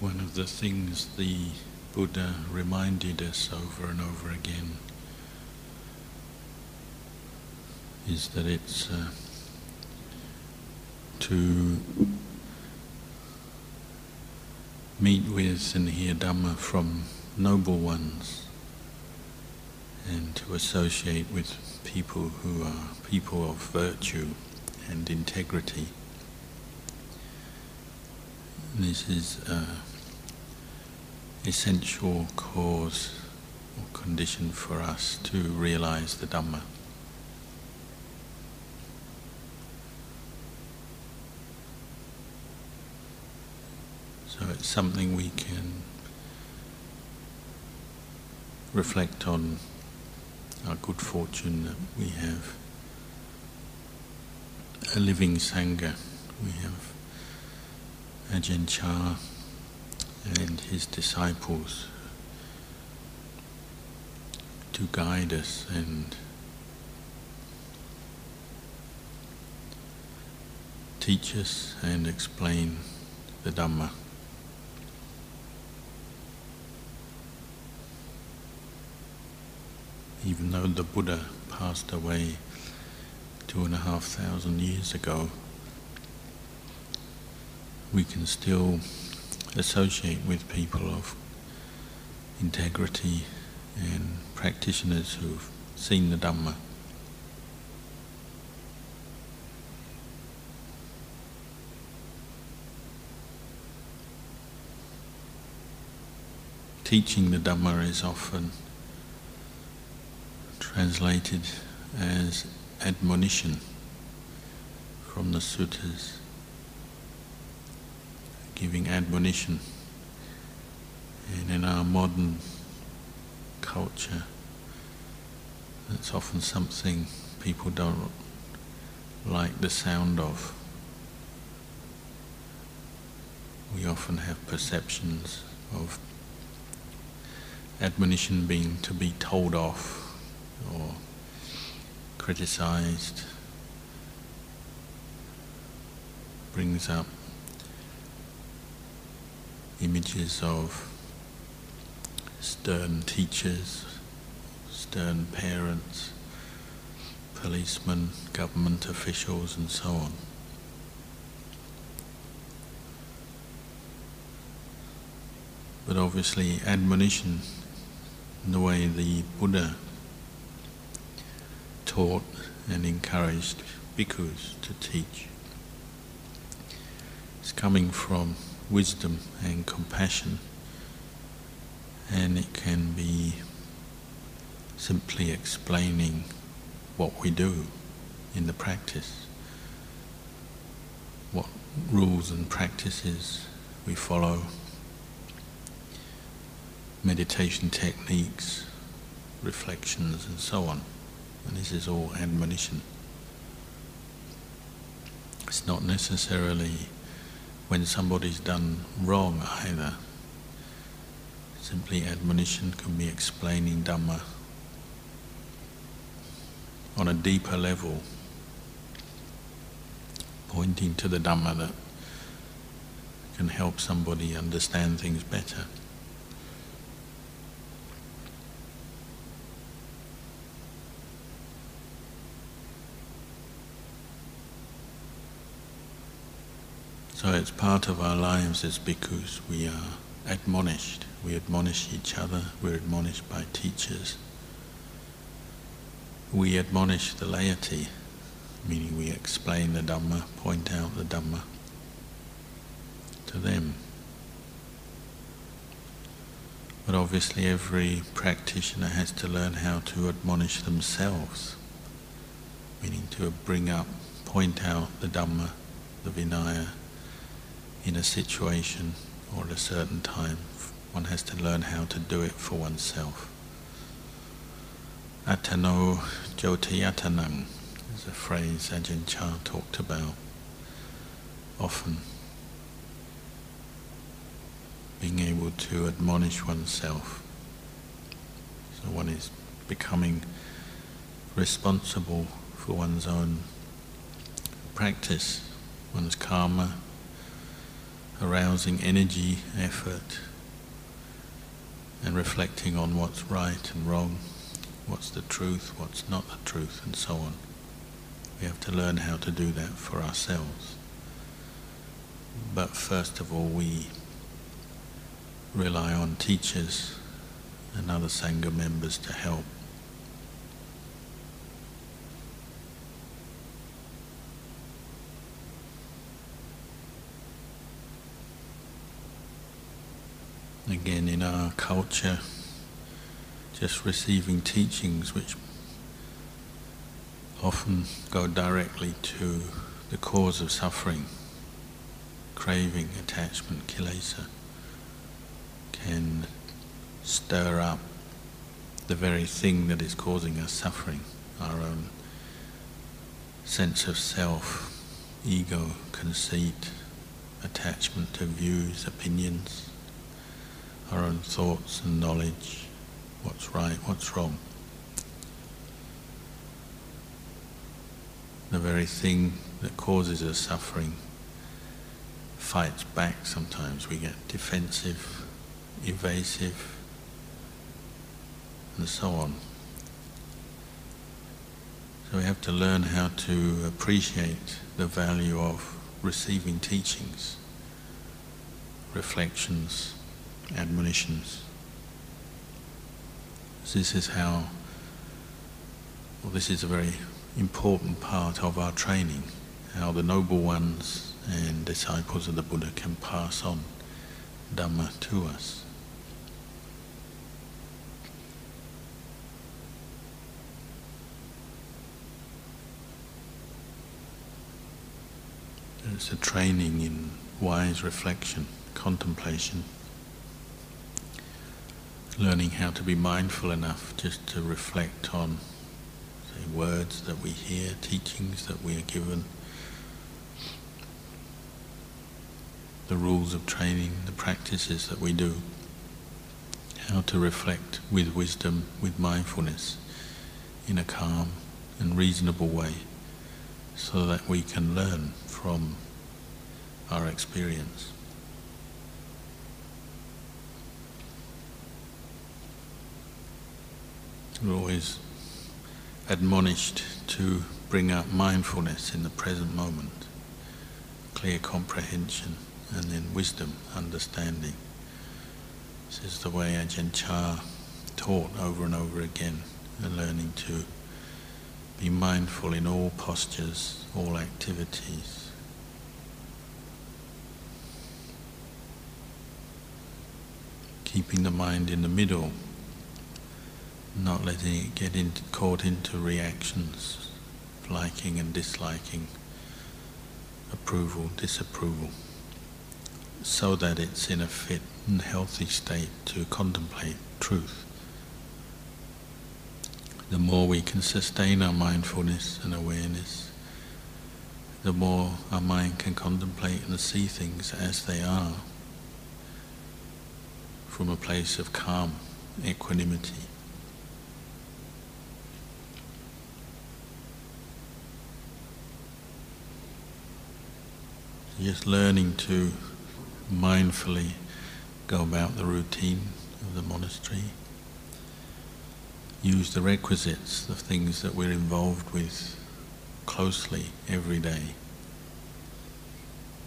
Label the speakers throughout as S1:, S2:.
S1: One of the things the Buddha reminded us over and over again is that it's uh, to meet with and hear Dhamma from noble ones and to associate with people who are people of virtue and integrity. This is an essential cause or condition for us to realize the Dhamma. So it's something we can reflect on our good fortune that we have a living Sangha. We have Ajahn Chah and his disciples to guide us and teach us and explain the Dhamma. even though the Buddha passed away two and a half thousand years ago, we can still associate with people of integrity and practitioners who've seen the Dhamma. Teaching the Dhamma is often translated as admonition from the suttas, giving admonition. And in our modern culture, that's often something people don't like the sound of. We often have perceptions of admonition being to be told off or criticized brings up images of stern teachers, stern parents, policemen, government officials, and so on. But obviously, admonition, in the way the Buddha taught and encouraged bhikkhus to teach is coming from wisdom and compassion, and it can be simply explaining what we do in the practice, what rules and practices we follow, meditation techniques, reflections, and so on. And this is all admonition. It's not necessarily when somebody's done wrong either. Simply admonition can be explaining Dhamma on a deeper level, pointing to the Dhamma that can help somebody understand things better. So it's part of our lives as bhikkhus. We are admonished. We admonish each other. We're admonished by teachers. We admonish the laity, meaning we explain the Dhamma, point out the Dhamma to them. But obviously, every practitioner has to learn how to admonish themselves, meaning to bring up, point out the Dhamma, the Vinaya, in a situation or at a certain time. One has to learn how to do it for oneself. Atano jotayatanang is a phrase Ajahn Chah talked about often. Being able to admonish oneself. So one is becoming responsible for one's own practice, one's karma, arousing energy, effort, and reflecting on what's right and wrong, what's the truth, what's not the truth, and so on. We have to learn how to do that for ourselves. But first of all, we rely on teachers and other Sangha members to help. Again, in our culture, just receiving teachings which often go directly to the cause of suffering, craving, attachment, kilesa, can stir up the very thing that is causing us suffering, our own sense of self, ego, conceit, attachment to views, opinions, our own thoughts and knowledge, what's right, what's wrong. The very thing that causes us suffering fights back sometimes. We get defensive, evasive, and so on. So we have to learn how to appreciate the value of receiving teachings, reflections, admonitions. This is how, well, this is a very important part of our training, how the noble ones and disciples of the Buddha can pass on Dhamma to us. It's a training in wise reflection, contemplation, learning how to be mindful enough just to reflect on say, words that we hear, teachings that we are given, the rules of training, the practices that we do, how to reflect with wisdom, with mindfulness, in a calm and reasonable way, so that we can learn from our experience. We're always admonished to bring up mindfulness in the present moment, clear comprehension, and then wisdom, understanding. This is the way Ajahn Chah taught over and over again, and learning to be mindful in all postures, all activities. keeping the mind in the middle, not letting it get caught into reactions, liking and disliking, approval, disapproval, so that it's in a fit and healthy state to contemplate truth. The more we can sustain our mindfulness and awareness, the more our mind can contemplate and see things as they are from a place of calm, equanimity. Just learning to mindfully go about the routine of the monastery. Use the requisites, the things that we're involved with closely every day.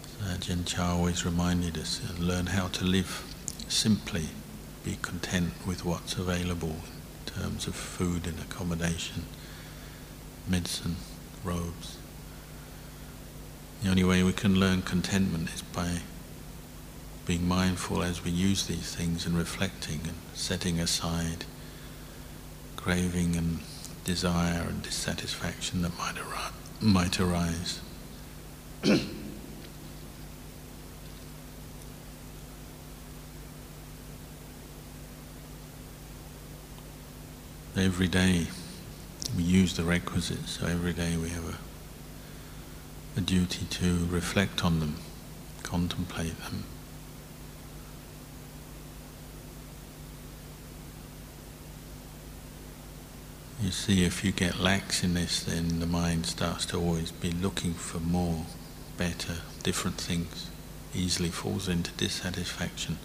S1: So Ajahn always reminded us, uh, learn how to live simply be content with what's available in terms of food and accommodation, medicine, robes. The only way we can learn contentment is by being mindful as we use these things and reflecting and setting aside craving and desire and dissatisfaction that might, ar- might arise. every day we use the requisites, so every day we have a, a duty to reflect on them, contemplate them. You see, if you get lax in this, then the mind starts to always be looking for more, better, different things. easily falls into dissatisfaction.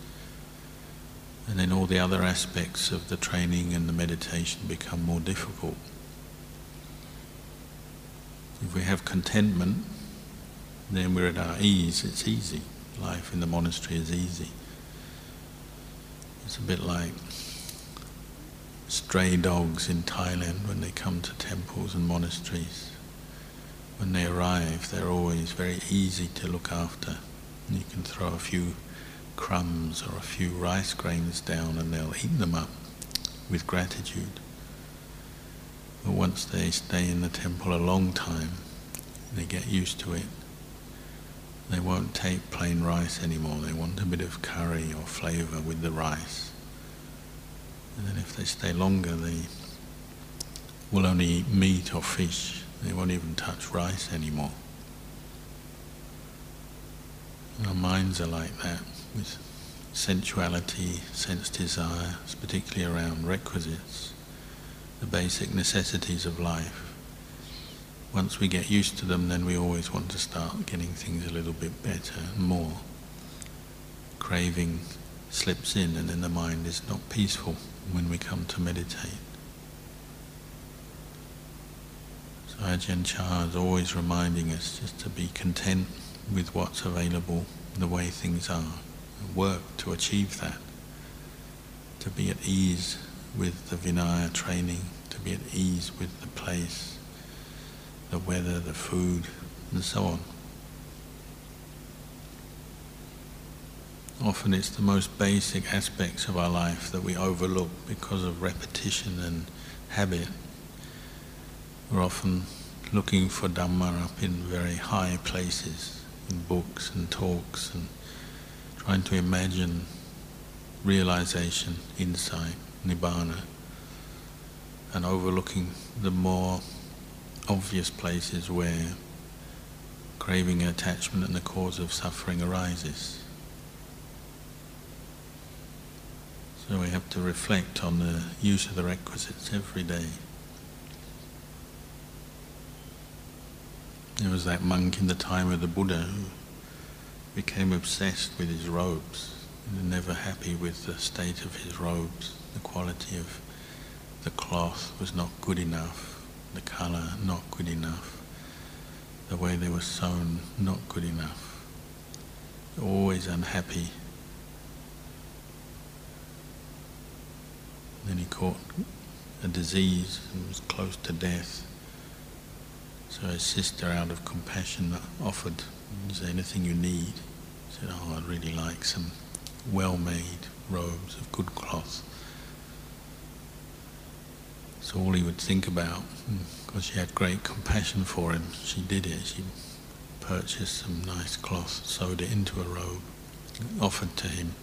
S1: And then all the other aspects of the training and the meditation become more difficult. If we have contentment, then we're at our ease, it's easy. Life in the monastery is easy. It's a bit like stray dogs in Thailand when they come to temples and monasteries. When they arrive, they're always very easy to look after. You can throw a few crumbs or a few rice grains down and they'll eat them up with gratitude. But once they stay in the temple a long time, they get used to it. They won't take plain rice anymore. They want a bit of curry or flavour with the rice. And then if they stay longer, they will only eat meat or fish. They won't even touch rice anymore. And our minds are like that, with sensuality, sense desire, particularly around requisites, the basic necessities of life. Once we get used to them, then we always want to start getting things a little bit better and more. Craving slips in, and then the mind is not peaceful when we come to meditate. So Ajahn Chah is always reminding us just to be content with what's available, the way things are, work to achieve that, to be at ease with the Vinaya training, to be at ease with the place, the weather, the food, and so on. Often it's the most basic aspects of our life that we overlook because of repetition and habit. We're often looking for Dhamma up in very high places, in books and talks, and trying to imagine realization, insight, nibbana, and overlooking the more obvious places where craving and attachment and the cause of suffering arises. So we have to reflect on the use of the requisites every day. There was that monk in the time of the Buddha who became obsessed with his robes and never happy with the state of his robes. The quality of the cloth was not good enough, the colour not good enough, the way they were sewn not good enough. Always unhappy Then he caught a disease and was close to death. So his sister, out of compassion, offered, Is there anything you need? He said, Oh, I'd really like some well made robes of good cloth. All he would think about, because she had great compassion for him, she did it. She purchased some nice cloth, sewed it into a robe, offered to him.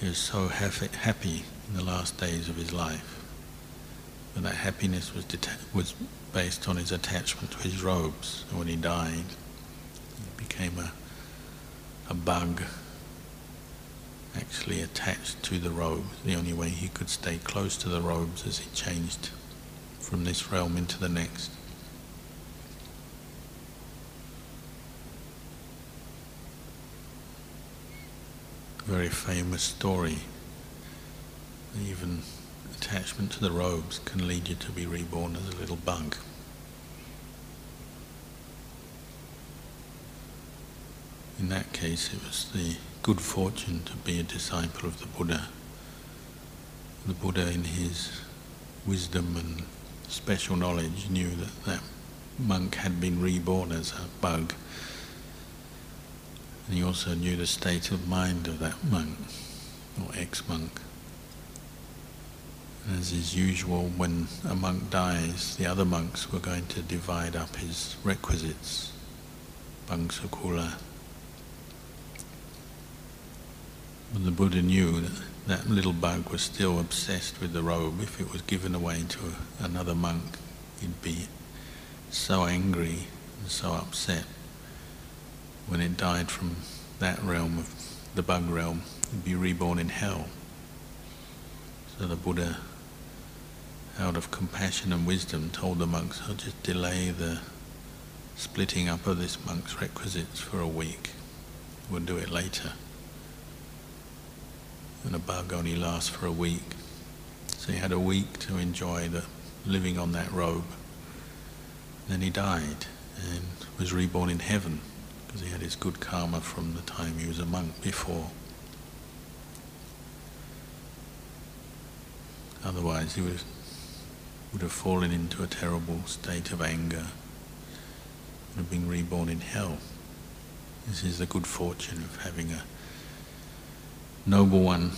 S1: He was so happy in the last days of his life. But that happiness was, was based on his attachment to his robes. And when he died, he became a, a bug actually attached to the robe. The only way he could stay close to the robes as he changed from this realm into the next. very famous story even attachment to the robes can lead you to be reborn as a little bug. In that case, it was the good fortune to be a disciple of the Buddha. The Buddha, in his wisdom and special knowledge, knew that that monk had been reborn as a bug. And he also knew the state of mind of that monk, or ex-monk. As is usual, when a monk dies, the other monks were going to divide up his requisites, bangsakula. But the Buddha knew that that little bug was still obsessed with the robe. If it was given away to another monk, he'd be so angry and so upset. When it died from that realm of the bug realm, he'd be reborn in hell. So the Buddha out of compassion and wisdom, told the monks, I'll just delay the splitting up of this monk's requisites for a week. we'll do it later. And a bug only lasts for a week. So he had a week to enjoy the living on that robe. Then he died and was reborn in heaven because he had his good karma from the time he was a monk before. Otherwise, he would, would have fallen into a terrible state of anger and have been reborn in hell. This is the good fortune of having a noble one,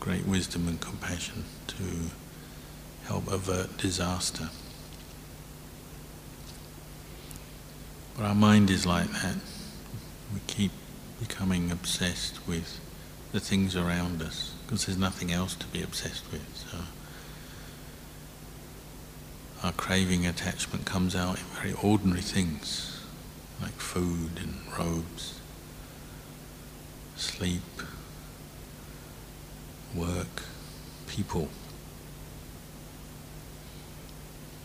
S1: great wisdom and compassion to help avert disaster. But our mind is like that. We keep becoming obsessed with the things around us because there's nothing else to be obsessed with. So our craving attachment comes out in very ordinary things like food and robes, sleep, work, people.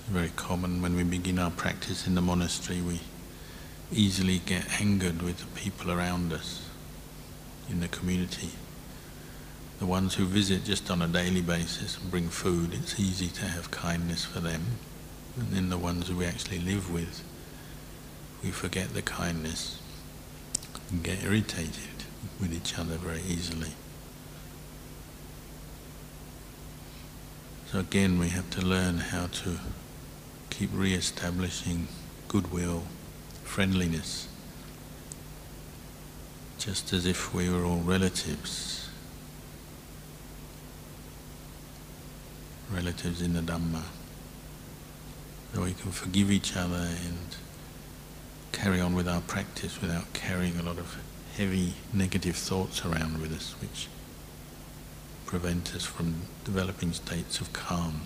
S1: Very common when we begin our practice in the monastery, we easily get angered with the people around us in the community. The ones who visit just on a daily basis and bring food, it's easy to have kindness for them. And then the ones who we actually live with, we forget the kindness and get irritated with each other very easily. So again, we have to learn how to keep re-establishing goodwill, friendliness, just as if we were all relatives, relatives in the Dhamma. So we can forgive each other and carry on with our practice without carrying a lot of heavy negative thoughts around with us, which prevent us from developing states of calm.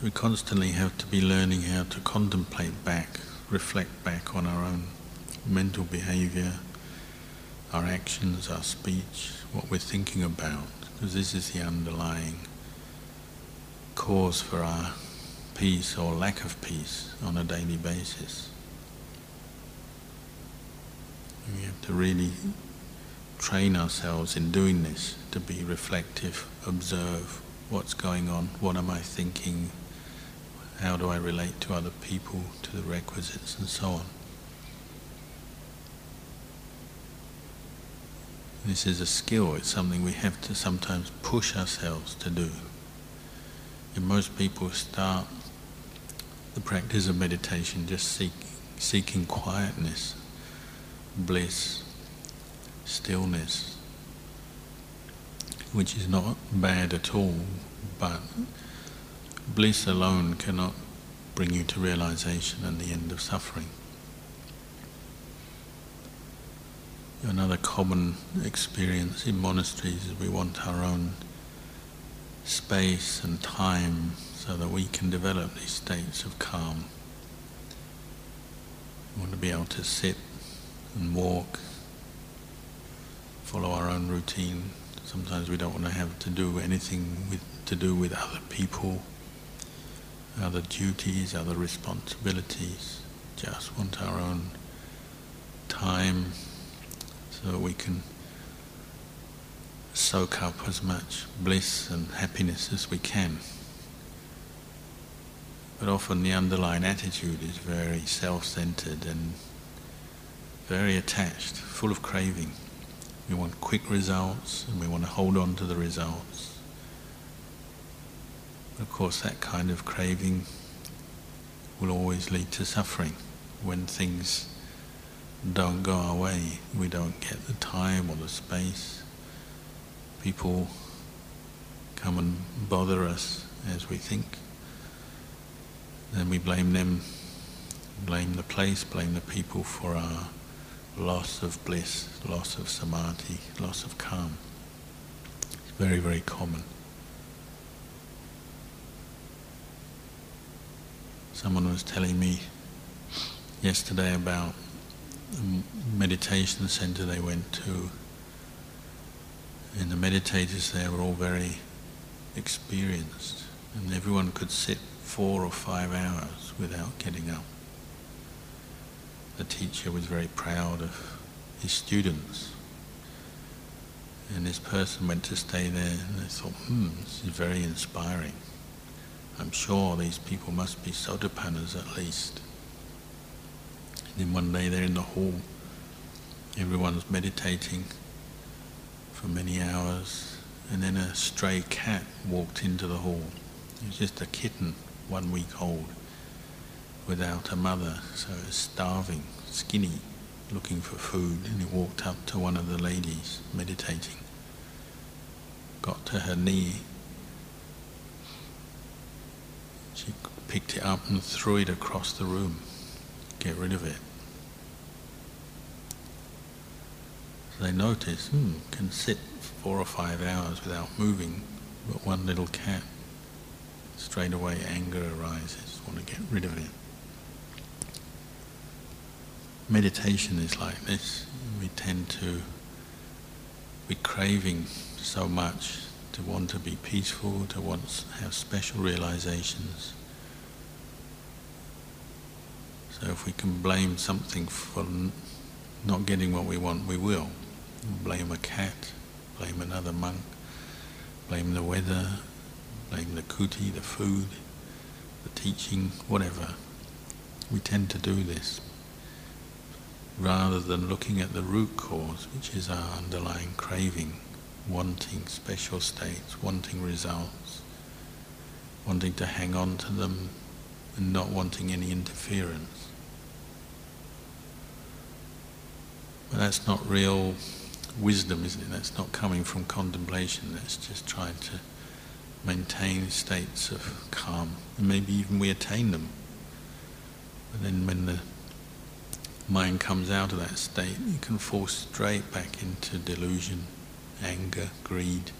S1: We constantly have to be learning how to contemplate back, reflect back on our own mental behavior, our actions, our speech, what we're thinking about, because this is the underlying cause for our peace or lack of peace on a daily basis. We have to really train ourselves in doing this to be reflective, observe what's going on, what am I thinking, how do I relate to other people, to the requisites, and so on. This is a skill, it's something we have to sometimes push ourselves to do. And most people start the practice of meditation just seek, seeking quietness, bliss, stillness, which is not bad at all, but bliss alone cannot bring you to realization and the end of suffering. Another common experience in monasteries is we want our own space and time so that we can develop these states of calm. We want to be able to sit and walk, follow our own routine. Sometimes we don't want to have to do anything with, to do with other people, other duties, other responsibilities. Just want our own time so we can soak up as much bliss and happiness as we can. But often the underlying attitude is very self-centered and very attached, full of craving. We want quick results and we want to hold on to the results. Of course, that kind of craving will always lead to suffering when things don't go our way, we don't get the time or the space. People come and bother us as we think. Then we blame them, blame the place, blame the people for our loss of bliss, loss of samadhi, loss of calm. It's very, very common. Someone was telling me yesterday about meditation center they went to And the meditators there were all very experienced, and everyone could sit four or five hours without getting up. The teacher was very proud of his students. And this person went to stay there and they thought, hmm, this is very inspiring. I'm sure these people must be sotapannas at least. Then one day they're in the hall, everyone's meditating for many hours, and then a stray cat walked into the hall. It was just a kitten, one week old, without a mother, so it was starving, skinny, looking for food, and it walked up to one of the ladies meditating. Got to her knee she picked it up and threw it across the room. Get rid of it. They notice, hmm, can sit four or five hours without moving, but one little cat, straight away anger arises, want to get rid of it. Meditation is like this. We tend to be craving so much to want to be peaceful, to want to have special realizations. So if we can blame something for not getting what we want, we will. Blame a cat, blame another monk, blame the weather, blame the kuti, the food, the teaching, whatever. We tend to do this rather than looking at the root cause, which is our underlying craving wanting special states, wanting results, wanting to hang on to them and not wanting any interference. But that's not real wisdom, isn't it? That's not coming from contemplation, that's just trying to maintain states of calm. And maybe even we attain them. But then when the mind comes out of that state, you can fall straight back into delusion anger, greed,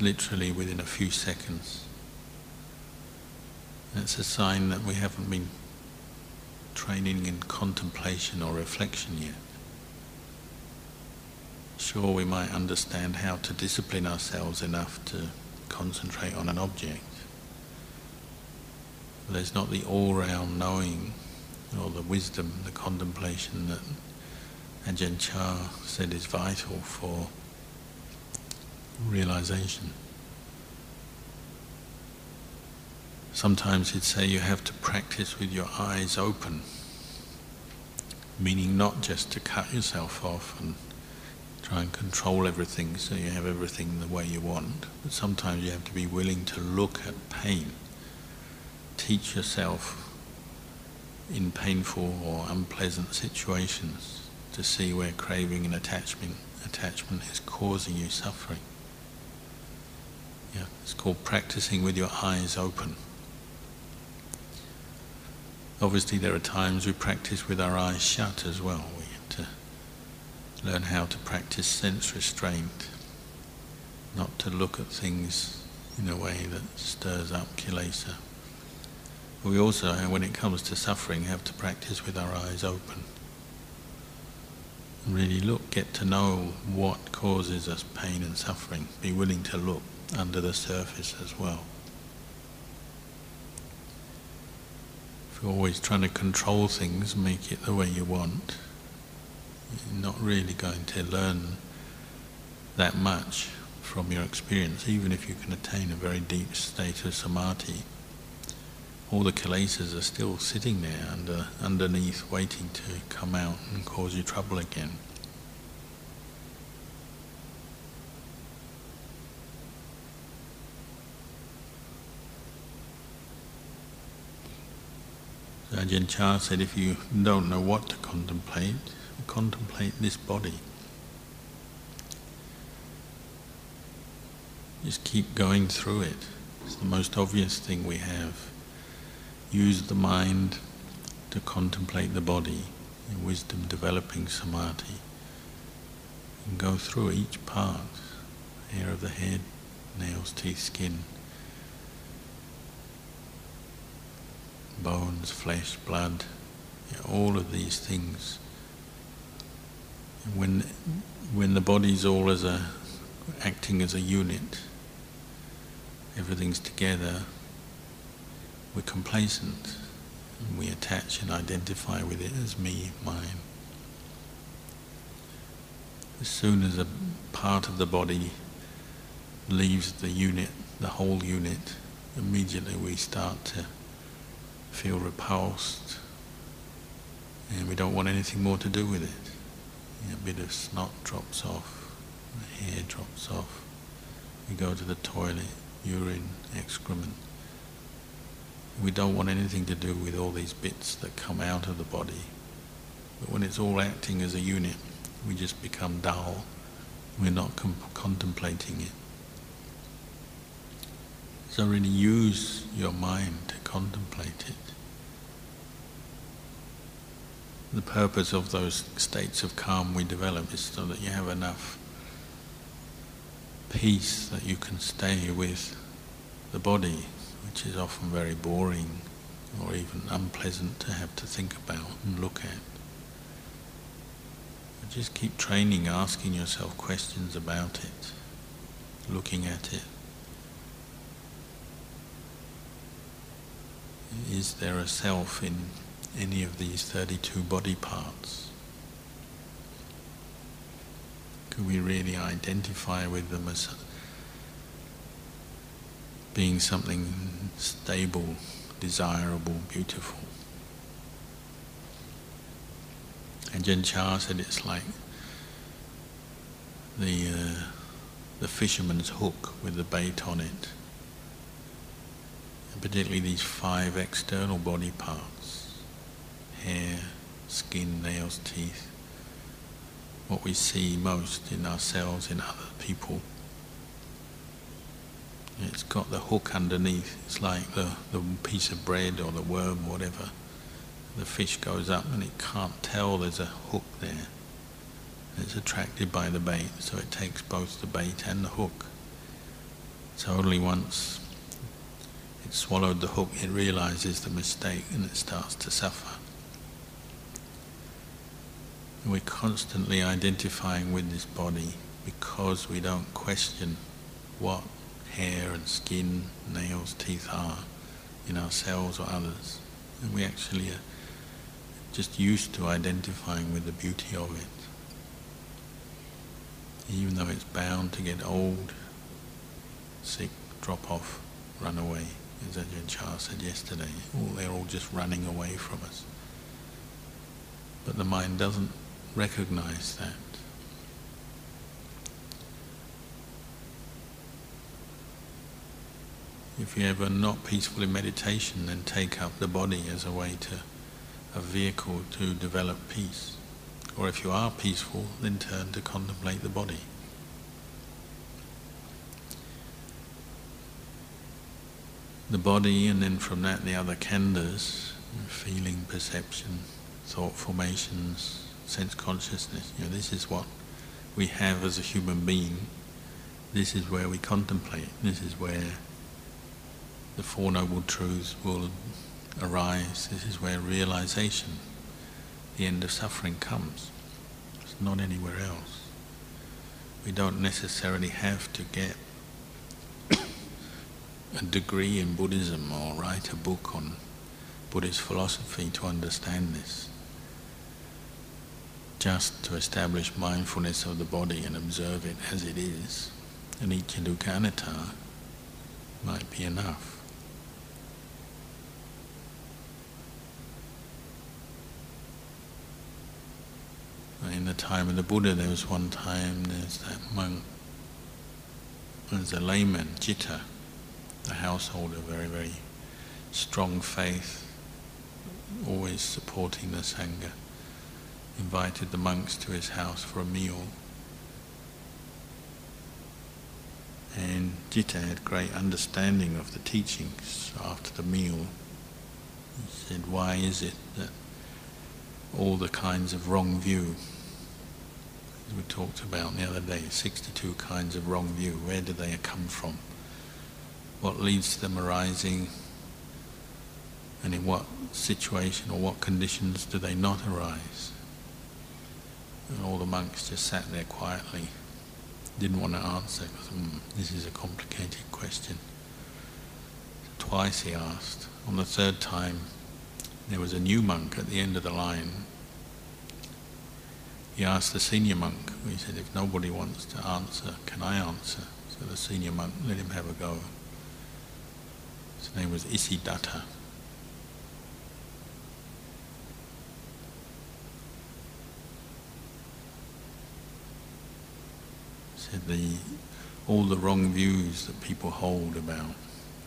S1: literally within a few seconds. That's a sign that we haven't been training in contemplation or reflection yet. Sure, we might understand how to discipline ourselves enough to concentrate on an object. But there's not the all-round knowing or the wisdom, the contemplation that Ajahn Chah said is vital for realization. Sometimes he'd say you have to practice with your eyes open, meaning not just to cut yourself off and try and control everything so you have everything the way you want, but sometimes you have to be willing to look at pain, teach yourself in painful or unpleasant situations to see where craving and attachment attachment is causing you suffering. Yeah, it's called practicing with your eyes open. Obviously, there are times we practice with our eyes shut as well. We learn how to practice sense restraint, not to look at things in a way that stirs up kilesa. We also, when it comes to suffering, have to practice with our eyes open really look, get to know what causes us pain and suffering, be willing to look under the surface as well. If you're always trying to control things, make it the way you want, not really going to learn that much from your experience, even if you can attain a very deep state of samadhi. All the kilesas are still sitting there under, underneath, waiting to come out and cause you trouble again. Ajahn Chah said, if you don't know what to contemplate, contemplate this body. Just keep going through it. It's the most obvious thing we have. Use the mind to contemplate the body, in wisdom developing samadhi. And go through each part, hair of the head, nails, teeth, skin, bones, flesh, blood, all of these things When, when the body's all as a, acting as a unit, everything's together, we're complacent and we attach and identify with it as me, mine. As soon as a part of the body leaves the unit, the whole unit, immediately we start to feel repulsed and we don't want anything more to do with it. A bit of snot drops off, the hair drops off, we go to the toilet, urine, excrement. We don't want anything to do with all these bits that come out of the body. But when it's all acting as a unit, we just become dull. We're not contemplating it. So really use your mind to contemplate it. The purpose of those states of calm we develop is so that you have enough peace that you can stay with the body, which is often very boring or even unpleasant to have to think about and look at. But just keep training, asking yourself questions about it, looking at it. Is there a self in any of these 32 body parts? Could we really identify with them as being something stable, desirable, beautiful? And Ajahn Chah said it's like the uh, the fisherman's hook with the bait on it. And particularly these five external body parts hair, skin, nails, teeth. What we see most in ourselves, in other people. It's got the hook underneath. It's like the, the piece of bread or the worm, or whatever the fish goes up and it can't tell there's a hook there. It's attracted by the bait, so it takes both the bait and the hook. So only once it swallowed the hook, it realizes the mistake and it starts to suffer. And we're constantly identifying with this body because we don't question what hair and skin, nails, teeth are in ourselves or others. And we actually are just used to identifying with the beauty of it. Even though it's bound to get old, sick, drop off, run away, as Ajahn Chah said yesterday, all, they're all just running away from us. But the mind doesn't recognize that. If you're ever not peaceful in meditation, then take up the body as a way to a vehicle to develop peace. Or if you are peaceful, then turn to contemplate the body. The body, and then from that the other khandhas, feeling, perception, thought formations, sense consciousness. You know, this is what we have as a human being. This is where we contemplate. This is where the Four Noble Truths will arise, this is where realization, the end of suffering comes. It's not anywhere else. We don't necessarily have to get a degree in Buddhism or write a book on Buddhist philosophy to understand this. Just to establish mindfulness of the body and observe it as it is, anicca dukkha anatta might be enough. in the time of the Buddha, there was one time there's that monk, there's a layman, Citta, a householder, very, very strong faith, always supporting the Sangha, invited the monks to his house for a meal. And Citta had great understanding of the teachings after the meal. He said, why is it that all the kinds of wrong view as we talked about the other day, 62 kinds of wrong view. Where do they come from? What leads to them arising? And in what situation or what conditions do they not arise? And all the monks just sat there quietly, didn't want to answer because mm, this is a complicated question. Twice he asked. On the third time, there was a new monk at the end of the line. He asked the senior monk, he said, if nobody wants to answer, can I answer? So the senior monk let him have a go. His name was Isidatta. Said the all the wrong views that people hold about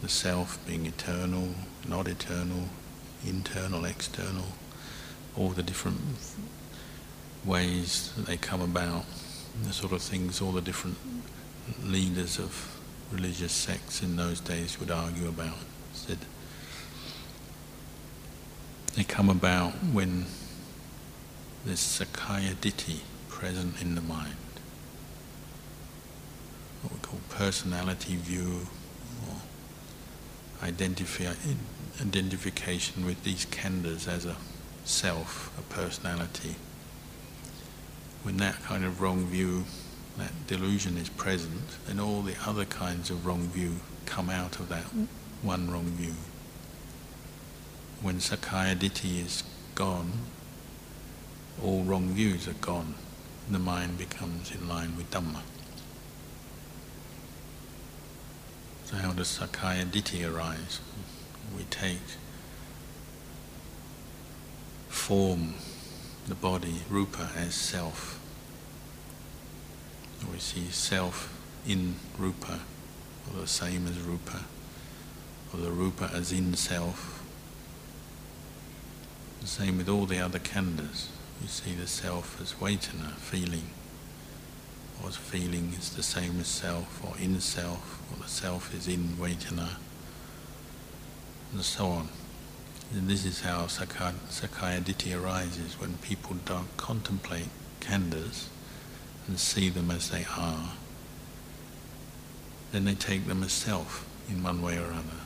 S1: the self being eternal, not eternal, internal, external, all the different ways that they come about, the sort of things all the different leaders of religious sects in those days would argue about. Said they come about when there's Sakkaya Ditthi present in the mind, what we call personality view or identifi- identification with these khandhas as a self, a personality. When that kind of wrong view, that delusion is present, then all the other kinds of wrong view come out of that one wrong view. When Sakkaya Ditthi is gone, all wrong views are gone. The mind becomes in line with Dhamma. So how does Sakkaya Ditthi arise? We take form, the body, rupa, as self. We see self in rupa, or the same as rupa, or the rupa as in self. The same with all the other khandhas. We see the self as Vedana, feeling, or feeling is the same as self, or in self, or the self is in Vedana, and so on. And this is how Sakkaya Ditthi arises when people don't contemplate khandhas and see them as they are. Then they take them as self in one way or other.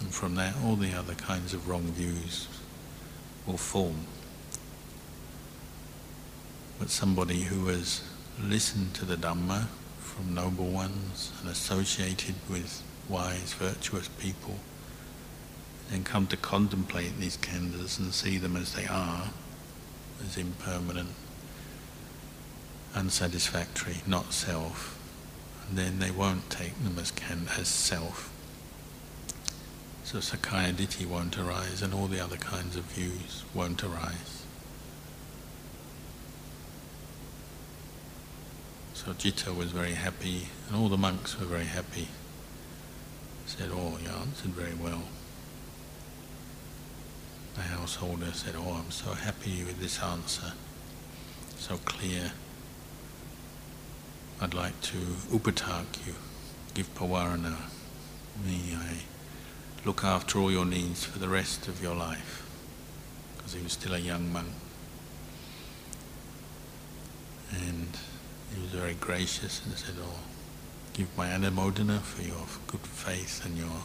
S1: And from that, all the other kinds of wrong views will form. But somebody who has listened to the Dhamma from noble ones and associated with wise, virtuous people, and come to contemplate these khandhas and see them as they are, as impermanent, unsatisfactory, not self, and then they won't take them as can as self. So Sakkaya Ditthi won't arise and all the other kinds of views won't arise. So Citta was very happy and all the monks were very happy. Said, oh, you answered very well the householder said, Oh, I'm so happy with this answer, so clear. I'd like to upatak you, give pavarana. May I look after all your needs for the rest of your life. Because he was still a young monk. And he was very gracious and said, Oh, give my anumodana for your good faith and your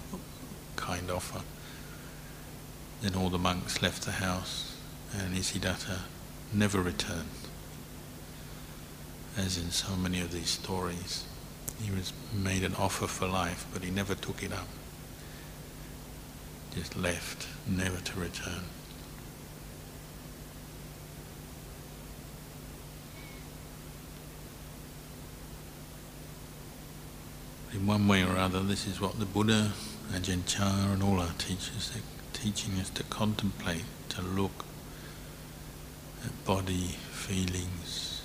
S1: kind offer. Then all the monks left the house and Isidatta never returned. As in so many of these stories, he was made an offer for life, but he never took it up. Just left, never to return. In one way or other, this is what the Buddha, Ajahn Chah and all our teachers, are teaching us to contemplate, to look at body, feelings,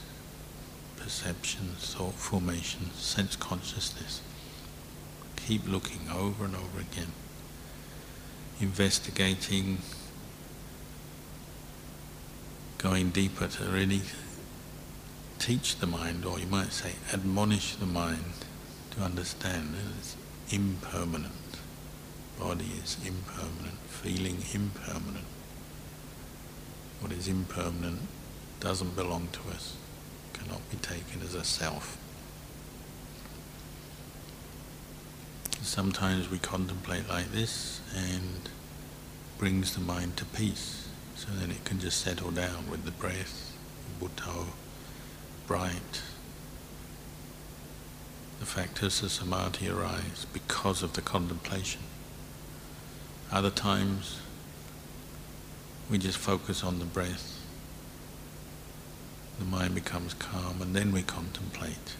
S1: perceptions, thought formation, sense consciousness. Keep looking over and over again, investigating, going deeper to really teach the mind, or you might say admonish the mind to understand it's impermanent body is impermanent, feeling impermanent. What is impermanent doesn't belong to us, cannot be taken as a self. Sometimes we contemplate like this and brings the mind to peace, so then it can just settle down with the breath, Buddho, bright. The factors of samadhi arise because of the contemplation. Other times, we just focus on the breath. The mind becomes calm and then we contemplate.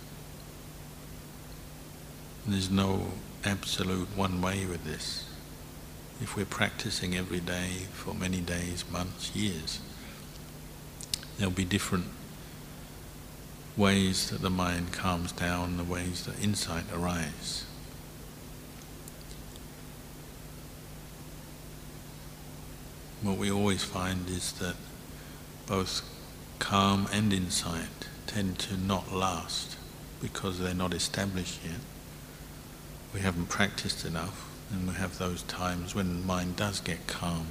S1: There's no absolute one way with this. If we're practicing every day for many days, months, years, there'll be different ways that the mind calms down, the ways that insight arise. What we always find is that both calm and insight tend to not last because they're not established yet. We haven't practiced enough, and we have those times when the mind does get calm.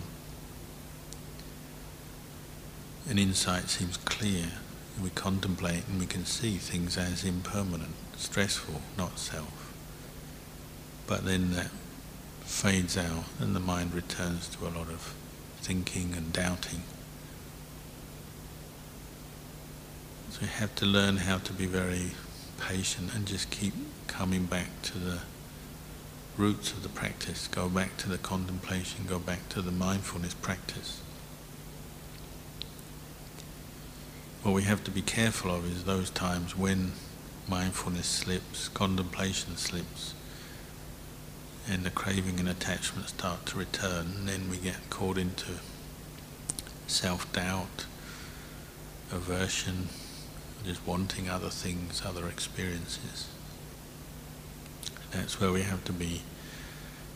S1: And insight seems clear, we contemplate and we can see things as impermanent, stressful, not self. But then that fades out, and the mind returns to a lot of thinking and doubting. So we have to learn how to be very patient and just keep coming back to the roots of the practice, go back to the contemplation, go back to the mindfulness practice. What we have to be careful of is those times when mindfulness slips, contemplation slips, and the craving and attachment start to return, and then we get caught into self-doubt, aversion, just wanting other things, other experiences. That's where we have to be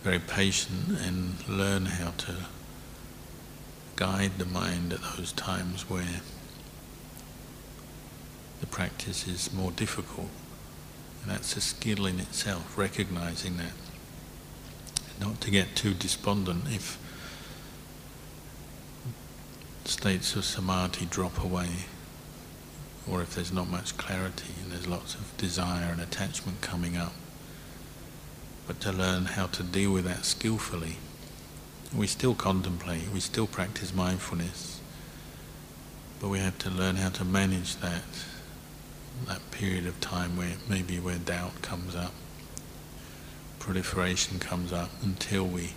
S1: very patient and learn how to guide the mind at those times where the practice is more difficult. And that's a skill in itself, recognizing that not to get too despondent if states of samadhi drop away or if there's not much clarity and there's lots of desire and attachment coming up. But to learn how to deal with that skillfully. We still contemplate, we still practice mindfulness, but we have to learn how to manage that, that period of time where maybe where doubt comes up proliferation comes up until we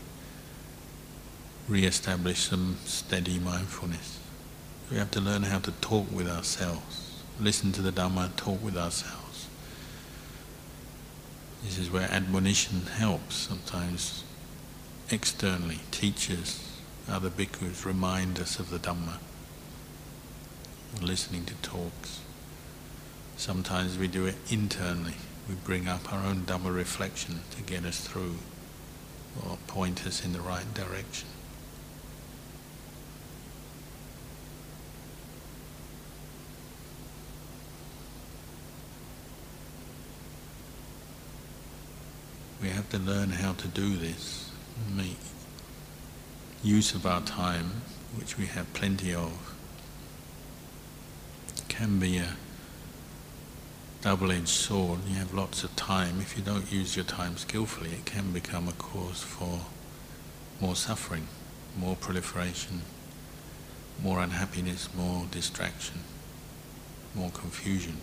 S1: re-establish some steady mindfulness. We have to learn how to talk with ourselves, listen to the Dhamma, talk with ourselves. This is where admonition helps sometimes externally. Teachers, other bhikkhus remind us of the Dhamma, listening to talks. Sometimes we do it internally we bring up our own Dhamma reflection to get us through or point us in the right direction. We have to learn how to do this, make use of our time, which we have plenty of, can be a double-edged sword. You have lots of time. If you don't use your time skillfully, it can become a cause for more suffering, more proliferation, more unhappiness, more distraction, more confusion.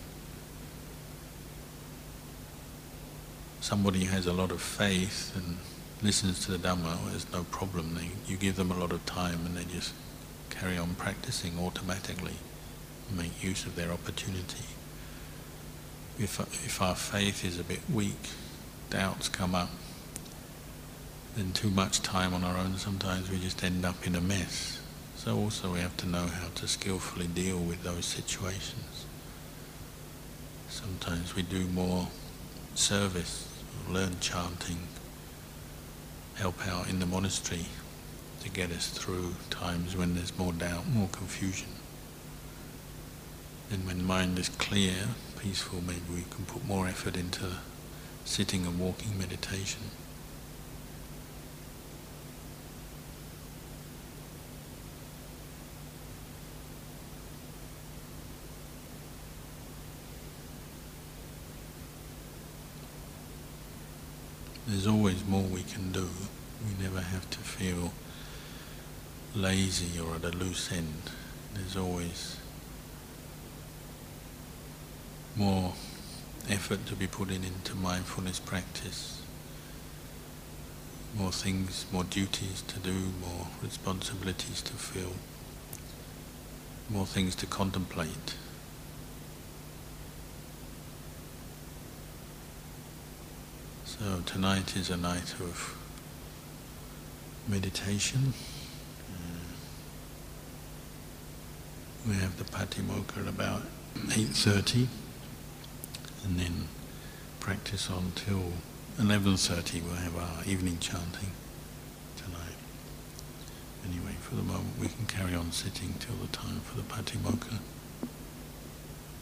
S1: Somebody has a lot of faith and listens to the Dhamma, there's no problem. They, you give them a lot of time and they just carry on practicing automatically, make use of their opportunity if, if our faith is a bit weak, doubts come up, then too much time on our own, sometimes we just end up in a mess. So also we have to know how to skillfully deal with those situations. Sometimes we do more service, learn chanting, help out in the monastery to get us through times when there's more doubt, more confusion. And when mind is clear, peaceful, maybe we can put more effort into sitting and walking meditation. There's always more we can do. We never have to feel lazy or at a loose end. There's always more effort to be put in into mindfulness practice, more things, more duties to do, more responsibilities to fill, more things to contemplate. So tonight is a night of meditation. Uh, we have the Patimokkha at about 8.30 and then practice on till 11.30 we'll have our evening chanting tonight. Anyway, for the moment we can carry on sitting till the time for the Patimokkha.